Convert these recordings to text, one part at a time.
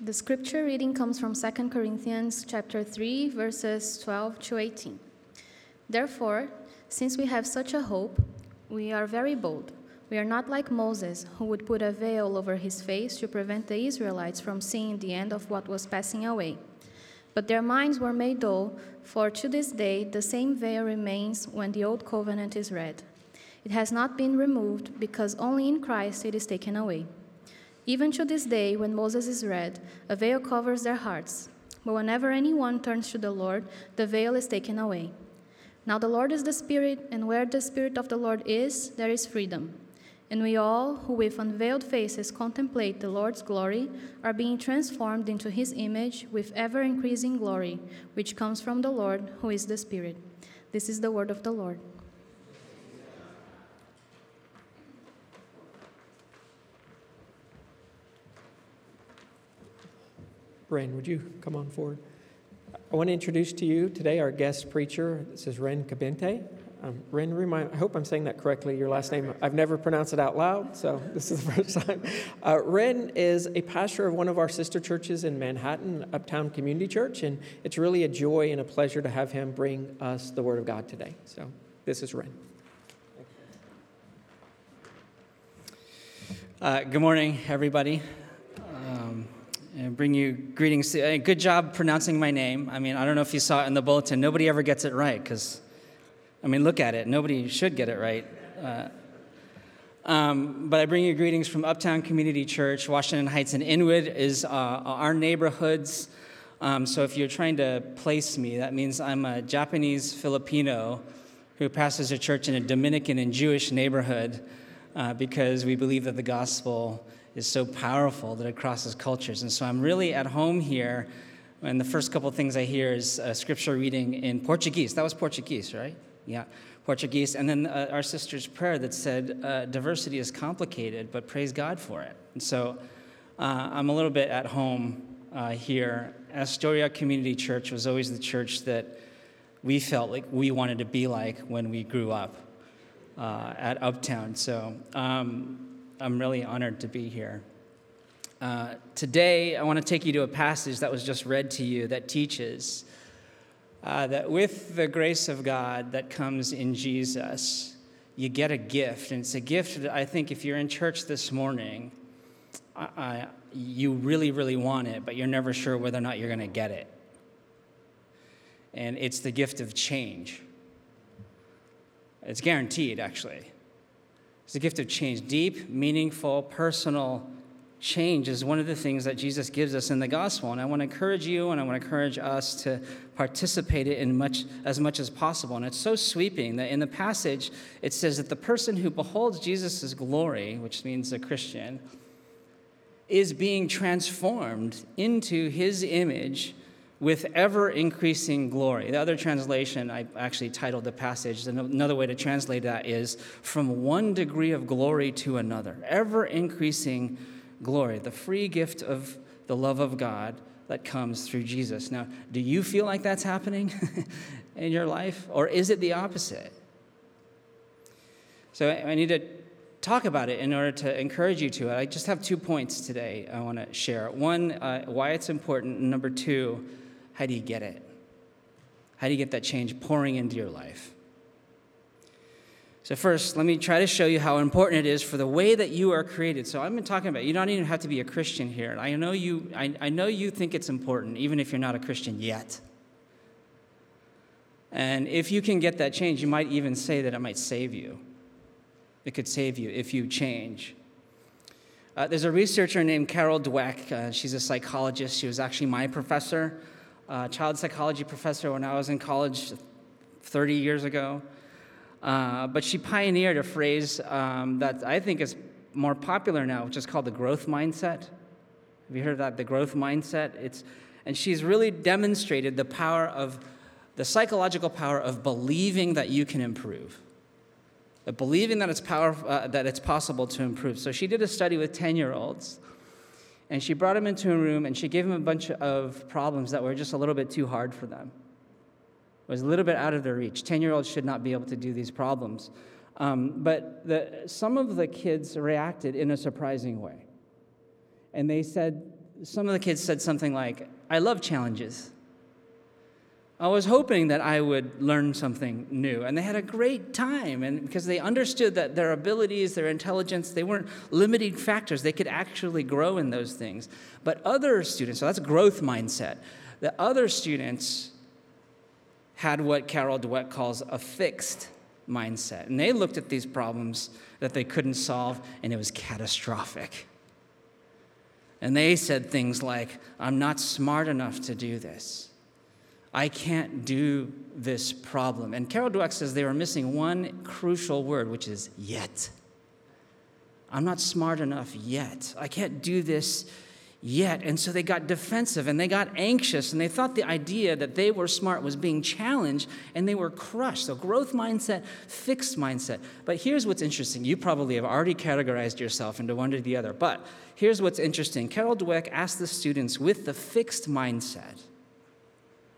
The scripture reading comes from 2 Corinthians chapter 3 verses 12 to 18. Therefore, since we have such a hope, we are very bold. We are not like Moses, who would put a veil over his face to prevent the Israelites from seeing the end of what was passing away. But their minds were made dull, for to this day the same veil remains when the old covenant is read. It has not been removed because only in Christ it is taken away. Even to this day, when Moses is read, a veil covers their hearts. But whenever anyone turns to the Lord, the veil is taken away. Now the Lord is the Spirit, and where the Spirit of the Lord is, there is freedom. And we all, who with unveiled faces contemplate the Lord's glory, are being transformed into his image with ever increasing glory, which comes from the Lord, who is the Spirit. This is the word of the Lord. Ren, would you come on forward? I want to introduce to you today our guest preacher. This is Ren Cabente. Um, Ren, remind, I hope I'm saying that correctly, your last name. I've never pronounced it out loud, so this is the first time. Uh, Ren is a pastor of one of our sister churches in Manhattan, Uptown Community Church, and it's really a joy and a pleasure to have him bring us the Word of God today. So this is Ren. Uh, good morning, everybody. Um, and bring you greetings. Good job pronouncing my name. I mean, I don't know if you saw it in the bulletin. Nobody ever gets it right because, I mean, look at it. Nobody should get it right. Uh, um, but I bring you greetings from Uptown Community Church. Washington Heights and Inwood is uh, our neighborhoods. Um, so if you're trying to place me, that means I'm a Japanese Filipino who pastors a church in a Dominican and Jewish neighborhood uh, because we believe that the gospel is so powerful that it crosses cultures. And so I'm really at home here. And the first couple things I hear is a scripture reading in Portuguese. That was Portuguese, right? Yeah, Portuguese. And then uh, our sister's prayer that said, uh, diversity is complicated, but praise God for it. And so uh, I'm a little bit at home uh, here. Astoria Community Church was always the church that we felt like we wanted to be like when we grew up uh, at Uptown. So um, I'm really honored to be here. Uh, today, I want to take you to a passage that was just read to you that teaches uh, that with the grace of God that comes in Jesus, you get a gift. And it's a gift that I think if you're in church this morning, you really, really want it, but you're never sure whether or not you're going to get it. And it's the gift of change. It's guaranteed, actually. It's a gift of change. Deep, meaningful, personal change is one of the things that Jesus gives us in the gospel. And I want to encourage you and I want to encourage us to participate in much as much as possible. And it's so sweeping that in the passage it says that the person who beholds Jesus' glory, which means a Christian, is being transformed into his image with ever increasing glory. The other translation, I actually titled the passage, another way to translate that is from one degree of glory to another, ever increasing glory, the free gift of the love of God that comes through Jesus. Now, do you feel like that's happening in your life, or is it the opposite? So I need to talk about it in order to encourage you to it. I just have two points today I want to share. One, uh, why it's important, and number two, how do you get it? How do you get that change pouring into your life? So, first, let me try to show you how important it is for the way that you are created. So, I've been talking about you don't even have to be a Christian here. I know you, I, I know you think it's important, even if you're not a Christian yet. And if you can get that change, you might even say that it might save you. It could save you if you change. Uh, there's a researcher named Carol Dweck. Uh, she's a psychologist. She was actually my professor uh, child psychology professor when I was in college 30 years ago. Uh, but she pioneered a phrase um, that I think is more popular now, which is called the growth mindset. Have you heard that? The growth mindset. It's, and she's really demonstrated the power of the psychological power of believing that you can improve, believing that it's power, uh, that it's possible to improve. So she did a study with 10 year olds and she brought him into a room and she gave him a bunch of problems that were just a little bit too hard for them. It was a little bit out of their reach. 10 year olds should not be able to do these problems. Um, but the, some of the kids reacted in a surprising way. And they said some of the kids said something like, I love challenges. I was hoping that I would learn something new. And they had a great time. And because they understood that their abilities, their intelligence, they weren't limiting factors. They could actually grow in those things. But other students, so that's growth mindset. The other students had what Carol Dweck calls a fixed mindset. And they looked at these problems that they couldn't solve, and it was catastrophic. And they said things like, I'm not smart enough to do this. I can't do this problem. And Carol Dweck says they were missing one crucial word, which is yet. I'm not smart enough yet. I can't do this yet. And so they got defensive and they got anxious and they thought the idea that they were smart was being challenged and they were crushed. So, growth mindset, fixed mindset. But here's what's interesting. You probably have already categorized yourself into one or the other. But here's what's interesting Carol Dweck asked the students with the fixed mindset.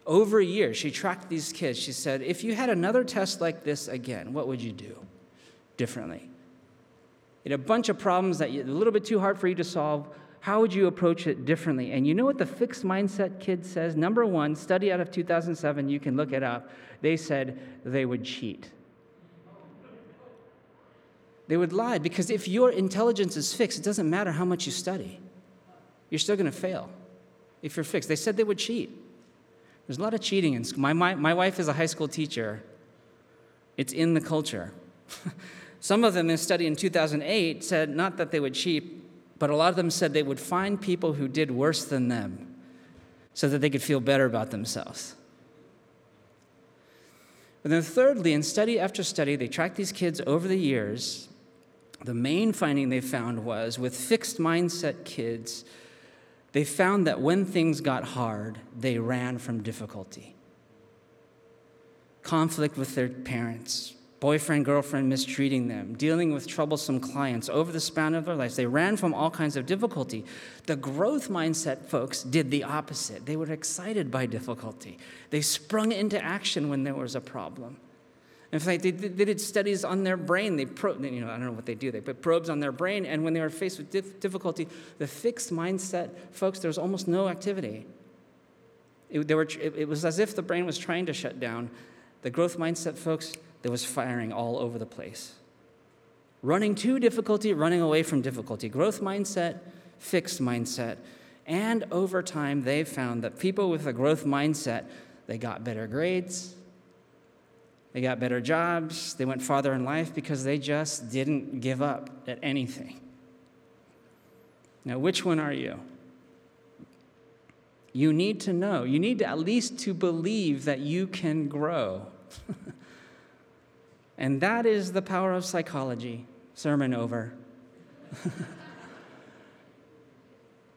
Over a year, she tracked these kids. She said, If you had another test like this again, what would you do differently? Had a bunch of problems that are a little bit too hard for you to solve how would you approach it differently? And you know what the fixed mindset kid says? Number one, study out of 2007, you can look it up. They said they would cheat. They would lie because if your intelligence is fixed, it doesn't matter how much you study. You're still going to fail if you're fixed. They said they would cheat. There's a lot of cheating in school. My, my, my wife is a high school teacher, it's in the culture. Some of them in a study in 2008 said not that they would cheat, but a lot of them said they would find people who did worse than them so that they could feel better about themselves. And then, thirdly, in study after study, they tracked these kids over the years. The main finding they found was with fixed mindset kids, they found that when things got hard, they ran from difficulty. Conflict with their parents, boyfriend, girlfriend mistreating them, dealing with troublesome clients over the span of their lives. They ran from all kinds of difficulty. The growth mindset folks did the opposite. They were excited by difficulty, they sprung into action when there was a problem. In fact, they, they did studies on their brain. They probe, you know, I don't know what they do. They put probes on their brain, and when they were faced with dif- difficulty, the fixed mindset folks, there was almost no activity. It, were, it, it was as if the brain was trying to shut down. The growth mindset folks, there was firing all over the place. Running to difficulty, running away from difficulty. Growth mindset, fixed mindset. And over time, they found that people with a growth mindset, they got better grades, they got better jobs, they went farther in life because they just didn't give up at anything. Now, which one are you? You need to know. You need to at least to believe that you can grow. And that is the power of psychology. Sermon over.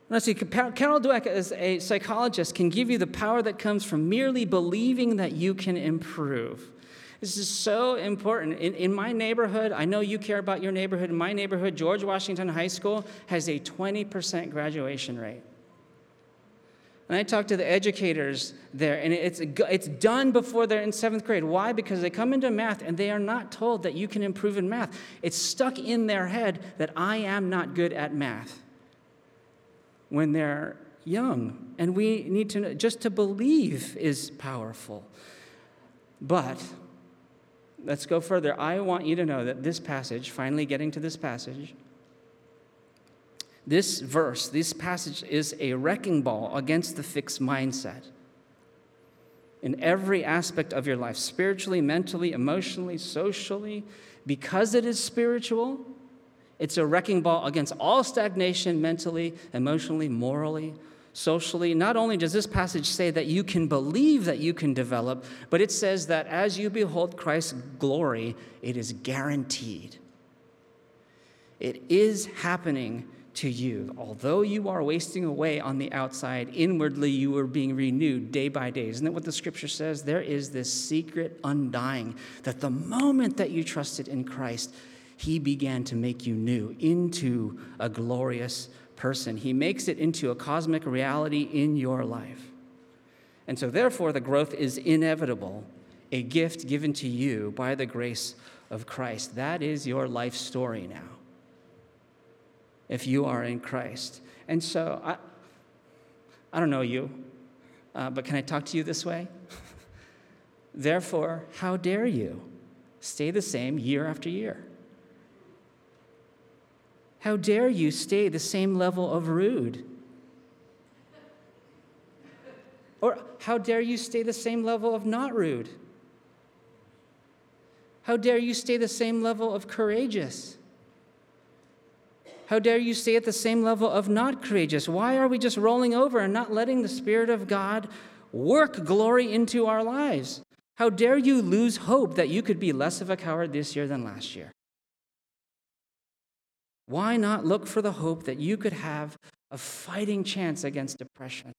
Let's see, Carol Dweck, as a psychologist, can give you the power that comes from merely believing that you can improve. This is so important. In, in my neighborhood, I know you care about your neighborhood. In my neighborhood, George Washington High School has a 20% graduation rate. And I talk to the educators there, and it's, it's done before they're in seventh grade. Why? Because they come into math and they are not told that you can improve in math. It's stuck in their head that I am not good at math when they're young. And we need to know, just to believe is powerful. But let's go further. I want you to know that this passage, finally getting to this passage, this verse, this passage is a wrecking ball against the fixed mindset. In every aspect of your life, spiritually, mentally, emotionally, socially, because it is spiritual, it's a wrecking ball against all stagnation mentally, emotionally, morally, socially. Not only does this passage say that you can believe that you can develop, but it says that as you behold Christ's glory, it is guaranteed. It is happening to you. Although you are wasting away on the outside, inwardly you are being renewed day by day. Isn't that what the scripture says? There is this secret undying that the moment that you trusted in Christ, he began to make you new into a glorious person. He makes it into a cosmic reality in your life. And so, therefore, the growth is inevitable, a gift given to you by the grace of Christ. That is your life story now if you are in Christ. And so I, I don't know you, uh, but can I talk to you this way? Therefore, how dare you stay the same year after year? How dare you stay the same level of rude? Or how dare you stay the same level of not rude? How dare you stay the same level of courageous? How dare you stay at the same level of not courageous? Why are we just rolling over and not letting the Spirit of God work glory into our lives? How dare you lose hope that you could be less of a coward this year than last year? Why not look for the hope that you could have a fighting chance against depression?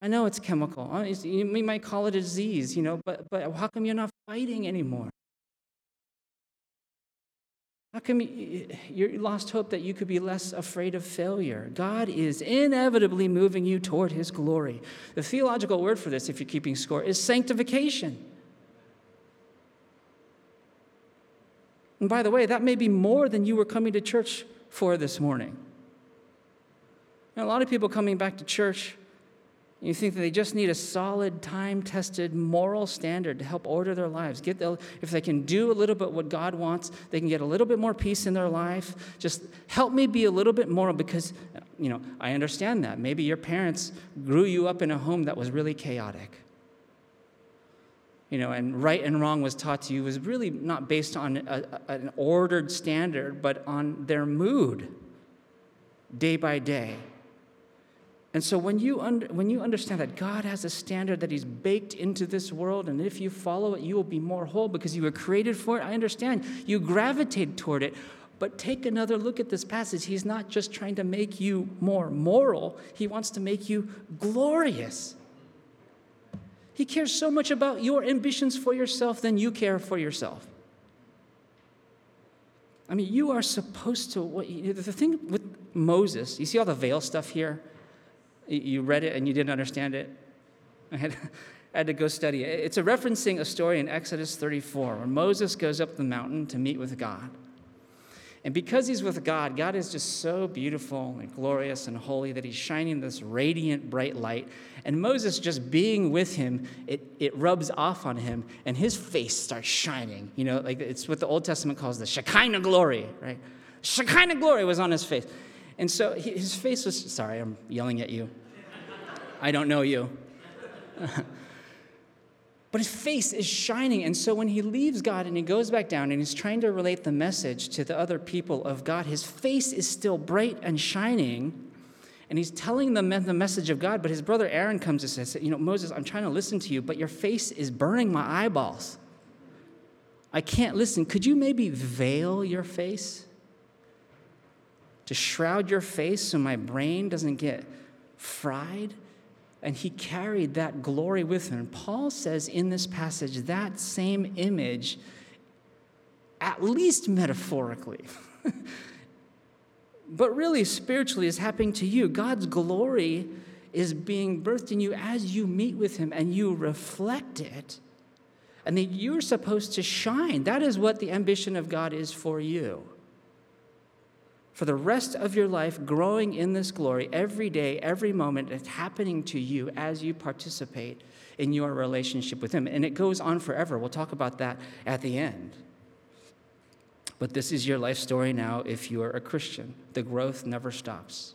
I know it's chemical. Uh, you might call it a disease, you know, but, but how come you're not fighting anymore? How come you, you lost hope that you could be less afraid of failure? God is inevitably moving you toward His glory. The theological word for this, if you're keeping score, is sanctification. And by the way, that may be more than you were coming to church for this morning. You know, a lot of people coming back to church, you think that they just need a solid, time tested moral standard to help order their lives. Get the, if they can do a little bit what God wants, they can get a little bit more peace in their life. Just help me be a little bit moral because, you know, I understand that. Maybe your parents grew you up in a home that was really chaotic you know, and right and wrong was taught to you was really not based on a, a, an ordered standard, but on their mood day by day. And so when you, under, when you understand that God has a standard that He's baked into this world, and if you follow it, you will be more whole because you were created for it, I understand. You gravitate toward it. But take another look at this passage. He's not just trying to make you more moral, He wants to make you glorious. He cares so much about your ambitions for yourself than you care for yourself. I mean, you are supposed to. What, the thing with Moses, you see all the veil stuff here? You read it and you didn't understand it? I had, I had to go study it. It's a referencing a story in Exodus 34 where Moses goes up the mountain to meet with God. And because he's with God, God is just so beautiful and glorious and holy that he's shining this radiant, bright light. And Moses, just being with him, it, it rubs off on him, and his face starts shining. You know, like it's what the Old Testament calls the Shekinah glory, right? Shekinah glory was on his face. And so his face was, sorry, I'm yelling at you. I don't know you. But his face is shining. And so when he leaves God and he goes back down and he's trying to relate the message to the other people of God, his face is still bright and shining. And he's telling them the message of God. But his brother Aaron comes and says, You know, Moses, I'm trying to listen to you, but your face is burning my eyeballs. I can't listen. Could you maybe veil your face? To shroud your face so my brain doesn't get fried? And he carried that glory with him. Paul says in this passage that same image, at least metaphorically, but really spiritually, is happening to you. God's glory is being birthed in you as you meet with him and you reflect it. And that you're supposed to shine. That is what the ambition of God is for you for the rest of your life growing in this glory every day, every moment. It's happening to you as you participate in your relationship with Him. And it goes on forever. We'll talk about that at the end. But this is your life story now if you are a Christian. The growth never stops.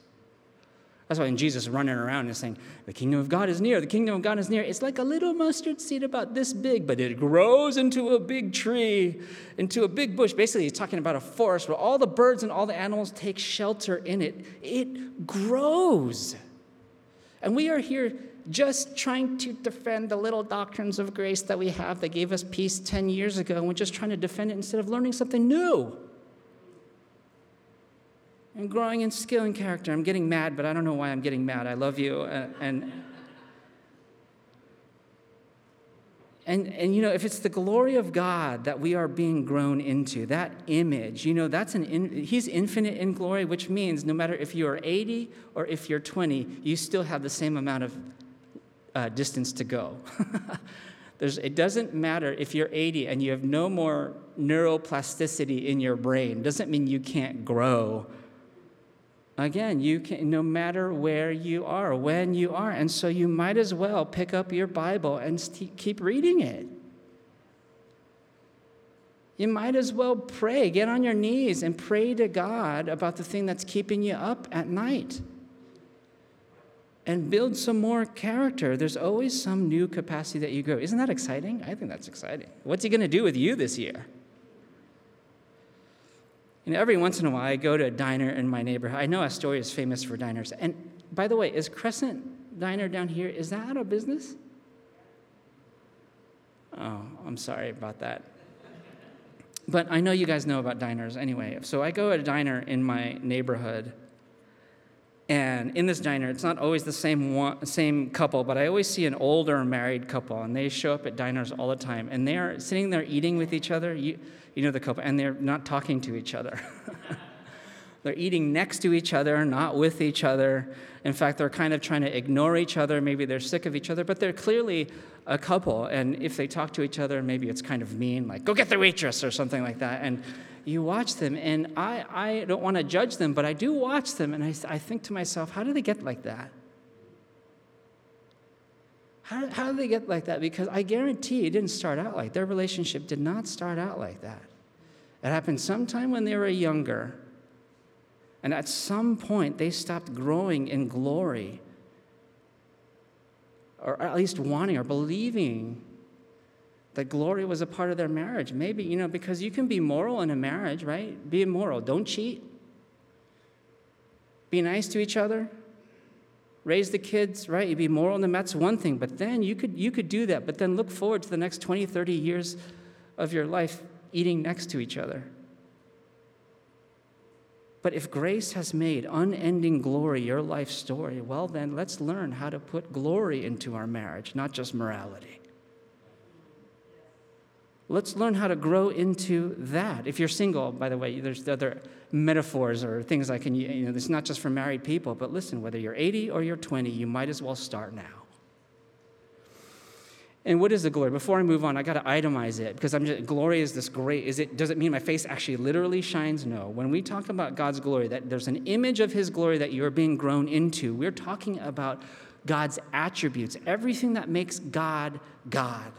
That's why when Jesus running around and saying, The kingdom of God is near, the kingdom of God is near, it's like a little mustard seed about this big, but it grows into a big tree, into a big bush. Basically, he's talking about a forest where all the birds and all the animals take shelter in it. It grows. And we are here just trying to defend the little doctrines of grace that we have that gave us peace 10 years ago, and we're just trying to defend it instead of learning something new. I'm growing in skill and character. I'm getting mad, but I don't know why I'm getting mad. I love you. And, and, and, and, you know, if it's the glory of God that we are being grown into, that image, you know, that's an, in, he's infinite in glory, which means no matter if you're 80 or if you're 20, you still have the same amount of uh, distance to go. There's, it doesn't matter if you're 80 and you have no more neuroplasticity in your brain. Doesn't mean you can't grow Again, you can no matter where you are, when you are. And so you might as well pick up your Bible and st- keep reading it. You might as well pray. Get on your knees and pray to God about the thing that's keeping you up at night. And build some more character. There's always some new capacity that you grow. Isn't that exciting? I think that's exciting. What's he going to do with you this year? You know, every once in a while, I go to a diner in my neighborhood. I know Astoria is famous for diners. And by the way, is Crescent Diner down here, is that out of business? Oh, I'm sorry about that. But I know you guys know about diners anyway. So I go to a diner in my neighborhood. And in this diner, it's not always the same one, same couple, but I always see an older married couple, and they show up at diners all the time. And they are sitting there eating with each other. You, you know the couple, and they're not talking to each other. they're eating next to each other, not with each other. In fact, they're kind of trying to ignore each other. Maybe they're sick of each other, but they're clearly a couple. And if they talk to each other, maybe it's kind of mean, like, go get the waitress or something like that. And you watch them, and I, I don't want to judge them, but I do watch them, and I, I think to myself, how do they get like that? How, how did they get like that? Because I guarantee it didn't start out like their relationship did not start out like that. It happened sometime when they were younger. And at some point, they stopped growing in glory, or at least wanting or believing that glory was a part of their marriage. Maybe, you know, because you can be moral in a marriage, right? Be moral. Don't cheat. Be nice to each other raise the kids, right? You'd be moral and that's one thing. But then you could, you could do that, but then look forward to the next 20, 30 years of your life eating next to each other. But if grace has made unending glory your life story, well, then let's learn how to put glory into our marriage, not just morality. Let's learn how to grow into that. If you're single, by the way, there's other metaphors or things I can, you know, it's not just for married people, but listen, whether you're 80 or you're 20, you might as well start now. And what is the glory? Before I move on, I got to itemize it because I'm just, glory is this great. Is it? Does it mean my face actually literally shines? No. When we talk about God's glory, that there's an image of His glory that you're being grown into. We're talking about God's attributes, everything that makes God God.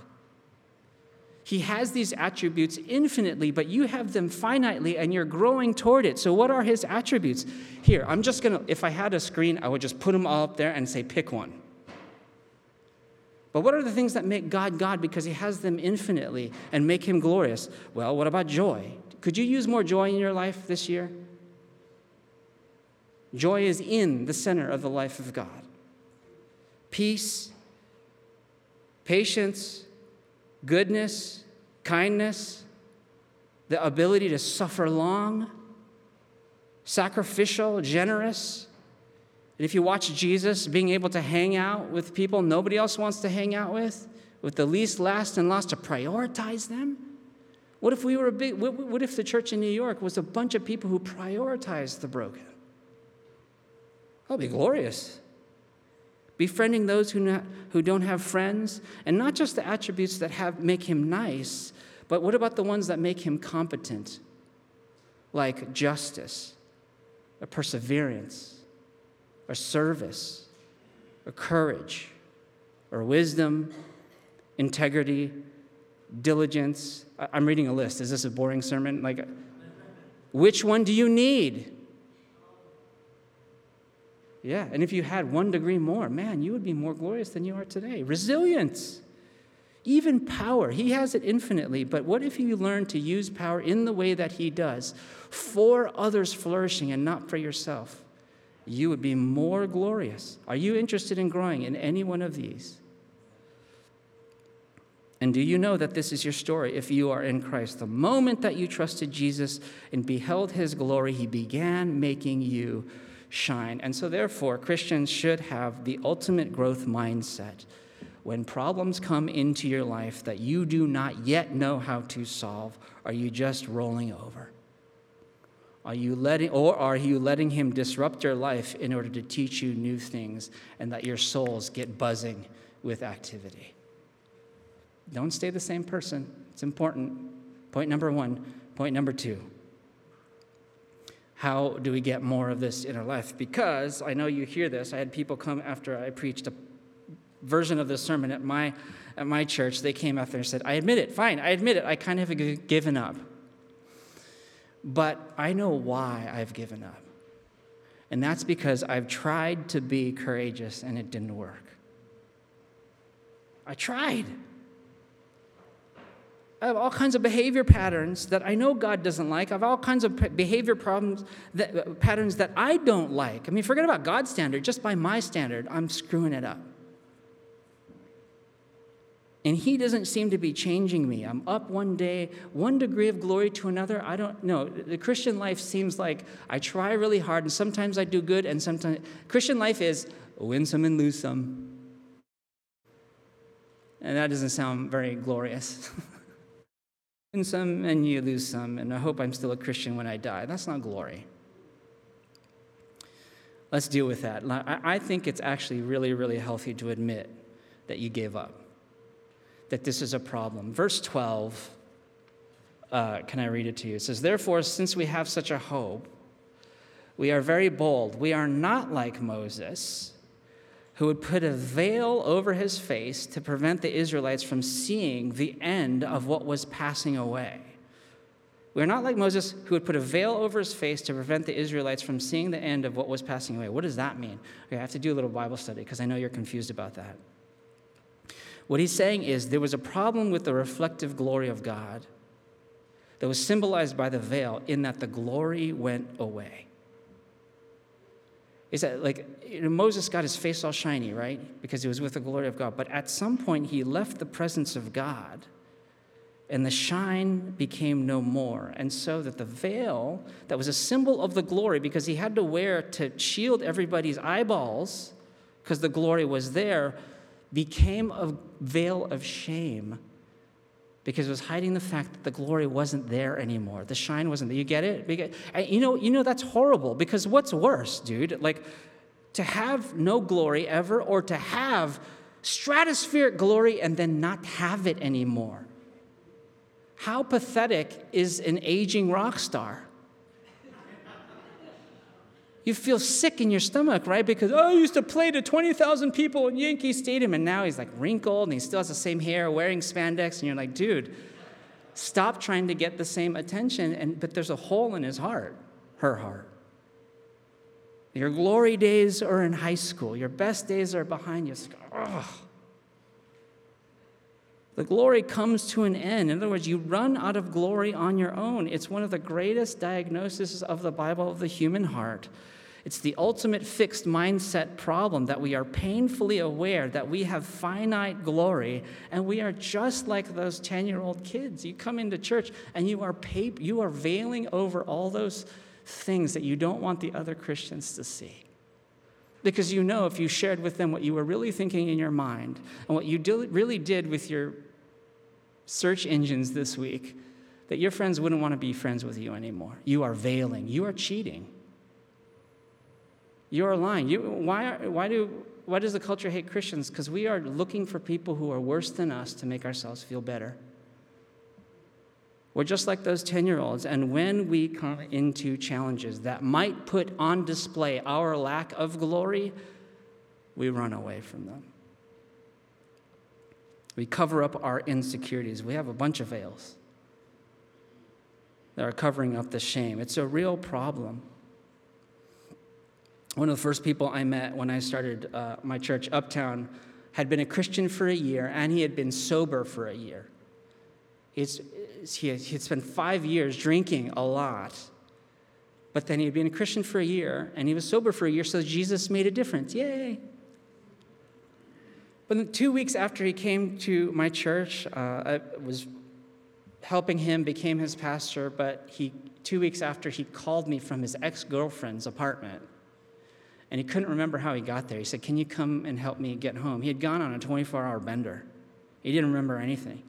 He has these attributes infinitely, but you have them finitely and you're growing toward it. So, what are his attributes? Here, I'm just gonna, if I had a screen, I would just put them all up there and say, pick one. But what are the things that make God God because he has them infinitely and make him glorious? Well, what about joy? Could you use more joy in your life this year? Joy is in the center of the life of God. Peace, patience, goodness, kindness, the ability to suffer long, sacrificial, generous. And if you watch Jesus being able to hang out with people nobody else wants to hang out with, with the least, last, and lost, to prioritize them. What if we were a big, what, if the church in New York was a bunch of people who prioritized the broken? That'd be glorious befriending those who, not, who don't have friends, and not just the attributes that have, make him nice, but what about the ones that make him competent, like justice, perseverance, or service, or courage, or wisdom, integrity, diligence? I'm reading a list. Is this a boring sermon? Like, which one do you need? Yeah, and if you had one degree more, man, you would be more glorious than you are today. Resilience, even power. He has it infinitely, but what if you learn to use power in the way that He does for others flourishing and not for yourself? You would be more glorious. Are you interested in growing in any one of these? And do you know that this is your story if you are in Christ? The moment that you trusted Jesus and beheld his glory, he began making you shine. And so, therefore, Christians should have the ultimate growth mindset. When problems come into your life that you do not yet know how to solve, are you just rolling over? Are you letting, or are you letting him disrupt your life in order to teach you new things and that your souls get buzzing with activity? Don't stay the same person. It's important. Point number one. Point number two How do we get more of this in our life? Because I know you hear this. I had people come after I preached a version of this sermon at my, at my church. They came after and said, I admit it, fine, I admit it, I kind of have given up. But I know why I've given up. And that's because I've tried to be courageous and it didn't work. I tried. I have all kinds of behavior patterns that I know God doesn't like. I have all kinds of behavior problems that, uh, patterns that I don't like. I mean, forget about God's standard, just by my standard, I'm screwing it up. And He doesn't seem to be changing me. I'm up one day, one degree of glory to another. I don't know. The Christian life seems like I try really hard, and sometimes I do good, and sometimes. Christian life is win some and lose some. And that doesn't sound very glorious. win some and you lose some, and I hope I'm still a Christian when I die. That's not glory. Let's deal with that. I think it's actually really, really healthy to admit that you gave up, that this is a problem. Verse 12, uh, can I read it to you? It says, Therefore, since we have such a hope, we are very bold. We are not like Moses who would put a veil over his face to prevent the Israelites from seeing the end of what was passing away. We're not like Moses, who would put a veil over his face to prevent the Israelites from seeing the end of what was passing away. What does that mean? Okay, I have to do a little Bible study because I know you're confused about that. What he's saying is there was a problem with the reflective glory of God that was symbolized by the veil, in that the glory went away is that like Moses got his face all shiny, right? Because he was with the glory of God. But at some point, he left the presence of God, and the shine became no more. And so that the veil that was a symbol of the glory, because he had to wear to shield everybody's eyeballs, because the glory was there, became a veil of shame because it was hiding the fact that the glory wasn't there anymore. The shine wasn't there. You get it? You know, you know that's horrible because what's worse, dude? Like to have no glory ever or to have stratospheric glory and then not have it anymore. How pathetic is an aging rock star? You feel sick in your stomach, right? Because, oh, I used to play to 20,000 people in Yankee Stadium, and now he's like wrinkled and he still has the same hair, wearing spandex, and you're like, dude, stop trying to get the same attention. And, but there's a hole in his heart, her heart. Your glory days are in high school, your best days are behind you. Ugh. The glory comes to an end. In other words, you run out of glory on your own. It's one of the greatest diagnoses of the Bible of the human heart. It's the ultimate fixed mindset problem that we are painfully aware that we have finite glory and we are just like those 10 year old kids. You come into church and you are, you are veiling over all those things that you don't want the other Christians to see. Because you know if you shared with them what you were really thinking in your mind and what you really did with your search engines this week, that your friends wouldn't want to be friends with you anymore. You are veiling, you are cheating. You're lying. You, why, why, do, why does the culture hate Christians? Because we are looking for people who are worse than us to make ourselves feel better. We're just like those 10 year olds. And when we come into challenges that might put on display our lack of glory, we run away from them. We cover up our insecurities. We have a bunch of veils that are covering up the shame. It's a real problem one of the first people I met when I started uh, my church uptown had been a Christian for a year, and he had been sober for a year. He's, he had spent five years drinking a lot, but then he had been a Christian for a year, and he was sober for a year, so Jesus made a difference. Yay! But two weeks after he came to my church, uh, I was helping him, became his pastor, but he, two weeks after, he called me from his ex girlfriend's apartment and he couldn't remember how he got there. He said, Can you come and help me get home? He had gone on a 24 hour bender, he didn't remember anything.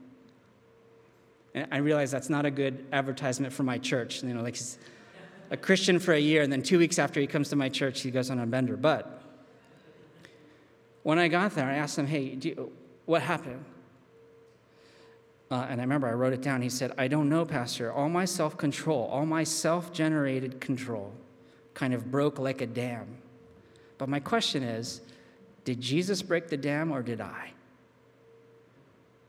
And I realized that's not a good advertisement for my church. You know, like he's a Christian for a year, and then two weeks after he comes to my church, he goes on a bender. But when I got there, I asked him, Hey, you, what happened? Uh, and I remember I wrote it down. He said, I don't know, Pastor. All my self control, all my self generated control kind of broke like a dam. But my question is did Jesus break the dam or did I?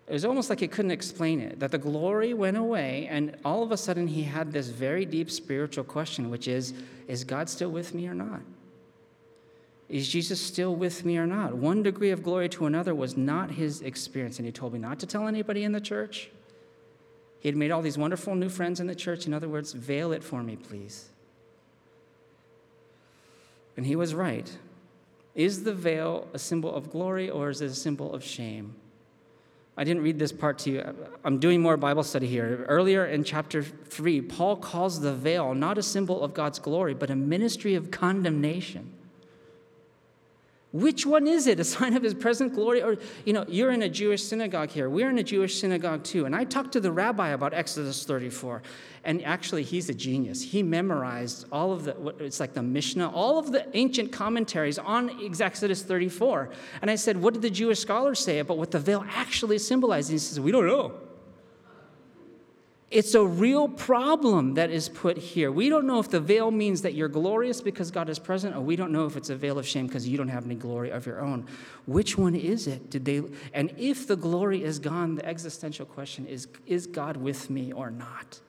It was almost like he couldn't explain it, that the glory went away, and all of a sudden he had this very deep spiritual question, which is Is God still with me or not? Is Jesus still with me or not? One degree of glory to another was not his experience. And he told me not to tell anybody in the church. He had made all these wonderful new friends in the church. In other words, veil it for me, please. And he was right. Is the veil a symbol of glory or is it a symbol of shame? I didn't read this part to you. I'm doing more Bible study here. Earlier in chapter 3, Paul calls the veil not a symbol of God's glory, but a ministry of condemnation. Which one is it? A sign of his present glory? Or, you know, you're in a Jewish synagogue here. We're in a Jewish synagogue too. And I talked to the rabbi about Exodus 34. And actually, he's a genius. He memorized all of the, it's like the Mishnah, all of the ancient commentaries on Exodus 34. And I said, What did the Jewish scholars say about what the veil actually symbolizes? And he says, We don't know. It's a real problem that is put here. We don't know if the veil means that you're glorious because God is present, or we don't know if it's a veil of shame because you don't have any glory of your own. Which one is it? Did they and if the glory is gone, the existential question is is God with me or not?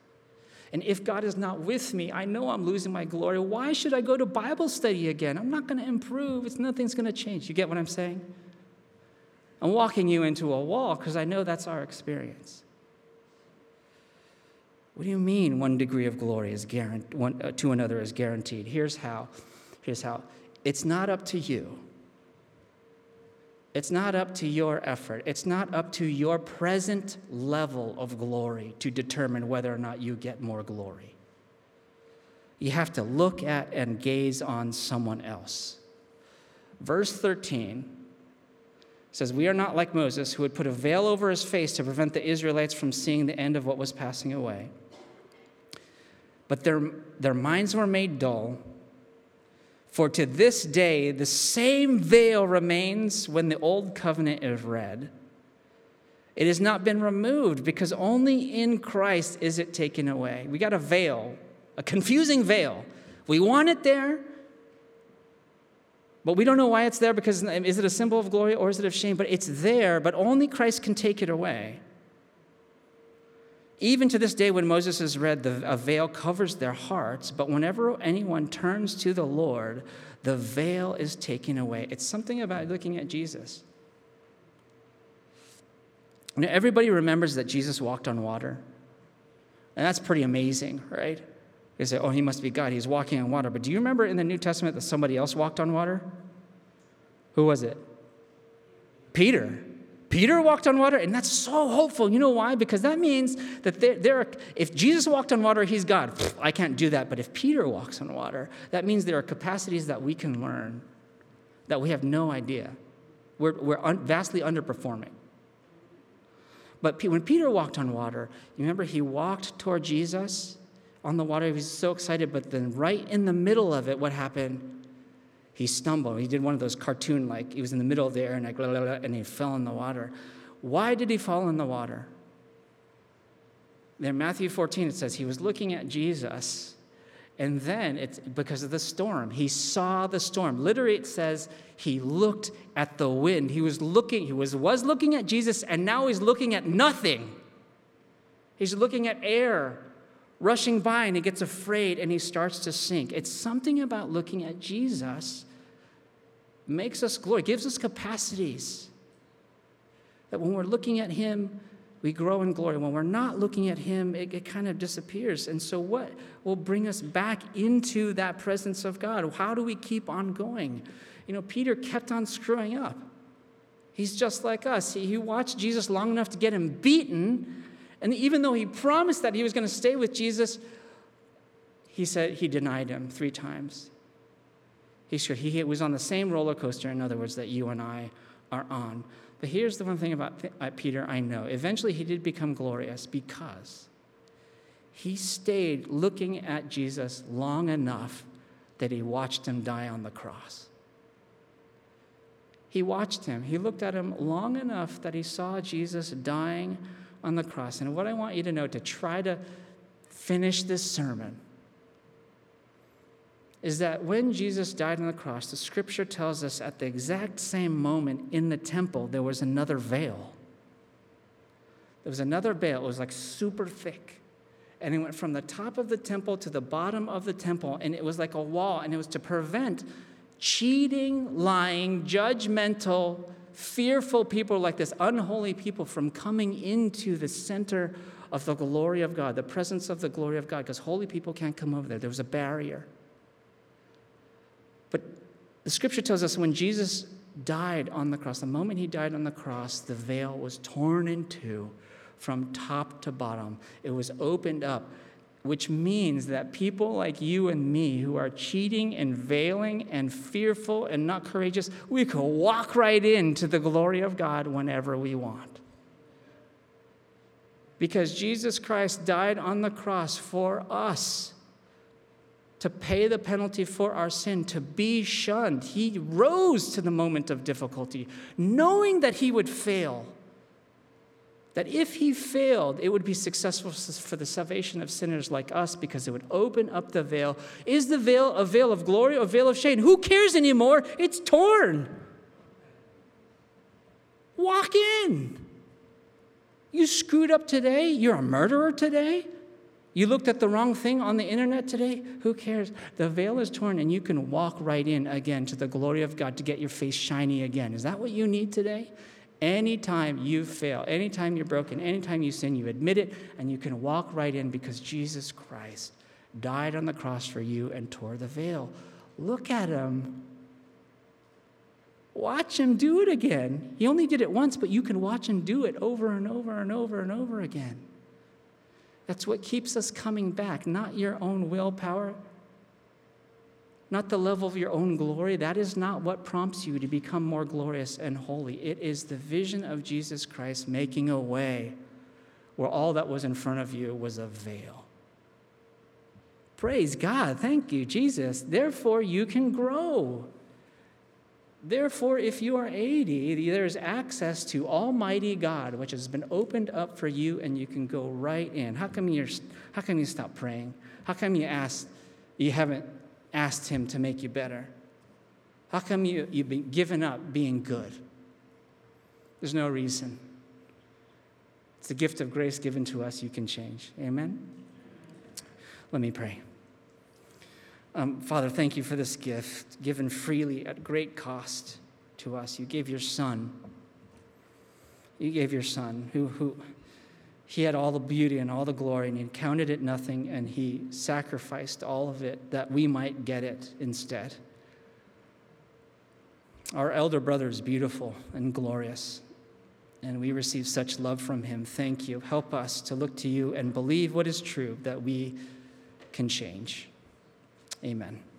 And if God is not with me, I know I'm losing my glory. Why should I go to Bible study again? I'm not going to improve. It's nothing's going to change. You get what I'm saying? I'm walking you into a wall because I know that's our experience. What do you mean one degree of glory is guaranteed, one, uh, to another is guaranteed? Here's how. Here's how. It's not up to you. It's not up to your effort. It's not up to your present level of glory to determine whether or not you get more glory. You have to look at and gaze on someone else. Verse 13 says, We are not like Moses, who would put a veil over his face to prevent the Israelites from seeing the end of what was passing away. But their, their minds were made dull. For to this day, the same veil remains when the old covenant is read. It has not been removed because only in Christ is it taken away. We got a veil, a confusing veil. We want it there, but we don't know why it's there because is it a symbol of glory or is it of shame? But it's there, but only Christ can take it away. Even to this day, when Moses is read, the, a veil covers their hearts, but whenever anyone turns to the Lord, the veil is taken away. It's something about looking at Jesus. Now, everybody remembers that Jesus walked on water. And that's pretty amazing, right? They say, oh, he must be God. He's walking on water. But do you remember in the New Testament that somebody else walked on water? Who was it? Peter. Peter walked on water, and that's so hopeful. You know why? Because that means that there, there are, if Jesus walked on water, he's God. I can't do that. But if Peter walks on water, that means there are capacities that we can learn that we have no idea. We're, we're un, vastly underperforming. But when Peter walked on water, you remember he walked toward Jesus on the water. He was so excited, but then right in the middle of it, what happened? he stumbled. He did one of those cartoon, like he was in the middle of the air and, like, blah, blah, and he fell in the water. Why did he fall in the water? There, Matthew 14, it says he was looking at Jesus, and then it's because of the storm. He saw the storm. Literally, it says he looked at the wind. He was looking, he was, was looking at Jesus, and now he's looking at nothing. He's looking at air rushing by and he gets afraid and he starts to sink. It's something about looking at Jesus makes us glory, gives us capacities. That when we're looking at Him, we grow in glory. When we're not looking at Him, it, it, kind of disappears. And so, what will bring us back into that presence of God? How do we keep on going? You know, Peter kept on screwing up. He's just like us. He, he watched Jesus long enough to get him beaten. And even though he promised that he was going to stay with Jesus, he said he denied him three times. He, should, he was on the same roller coaster, in other words, that you and I are on. But here's the one thing about uh, Peter I know. Eventually, he did become glorious because he stayed looking at Jesus long enough that he watched him die on the cross. He watched him. He looked at him long enough that he saw Jesus dying on the cross. And what I want you to know to try to finish this sermon is that when Jesus died on the cross, the scripture tells us at the exact same moment in the temple, there was another veil. There was another veil, it was like super thick. And it went from the top of the temple to the bottom of the temple, and it was like a wall, and it was to prevent cheating, lying, judgmental, fearful people like this, unholy people, from coming into the center of the glory of God, the presence of the glory of God, because holy people can't come over there. There was a barrier. But the scripture tells us when Jesus died on the cross, the moment he died on the cross, the veil was torn in two from top to bottom. It was opened up, which means that people like you and me who are cheating and veiling and fearful and not courageous, we could walk right into the glory of God whenever we want. Because Jesus Christ died on the cross for us to pay the penalty for our sin, to be shunned. He rose to the moment of difficulty, knowing that he would fail that if he failed, it would be successful for the salvation of sinners like us because it would open up the veil. Is the veil a veil of glory or a veil of shame? Who cares anymore? It's torn. Walk in. You screwed up today. You're a murderer today. You looked at the wrong thing on the internet today. Who cares? The veil is torn and you can walk right in again to the glory of God to get your face shiny again. Is that what you need today? Anytime you fail, anytime you're broken, anytime you sin, you admit it and you can walk right in because Jesus Christ died on the cross for you and tore the veil. Look at him. Watch him do it again. He only did it once, but you can watch him do it over and over and over and over again. That's what keeps us coming back, not your own willpower, not the level of your own glory. That is not what prompts you to become more glorious and holy. It is the vision of Jesus Christ making a way where all that was in front of you was a veil. Praise God. Thank you, Jesus. Therefore, you can grow. Therefore, if you are 80, there's access to Almighty God, which has been opened up for you, and you can go right in. How come, you're, how come you stop praying? How come you ask, you haven't asked Him to make you better? How come you, you've been given up being good? There's no reason. It's the gift of grace given to us, you can change. Amen? Let me pray. Um, Father, thank you for this gift given freely at great cost to us. You gave your Son. You gave your Son, who, who he had all the beauty and all the glory, and he counted it nothing, and he sacrificed all of it that we might get it instead. Our elder brother is beautiful and glorious, and we receive such love from him. Thank you. Help us to look to you and believe what is true that we can change. Amen.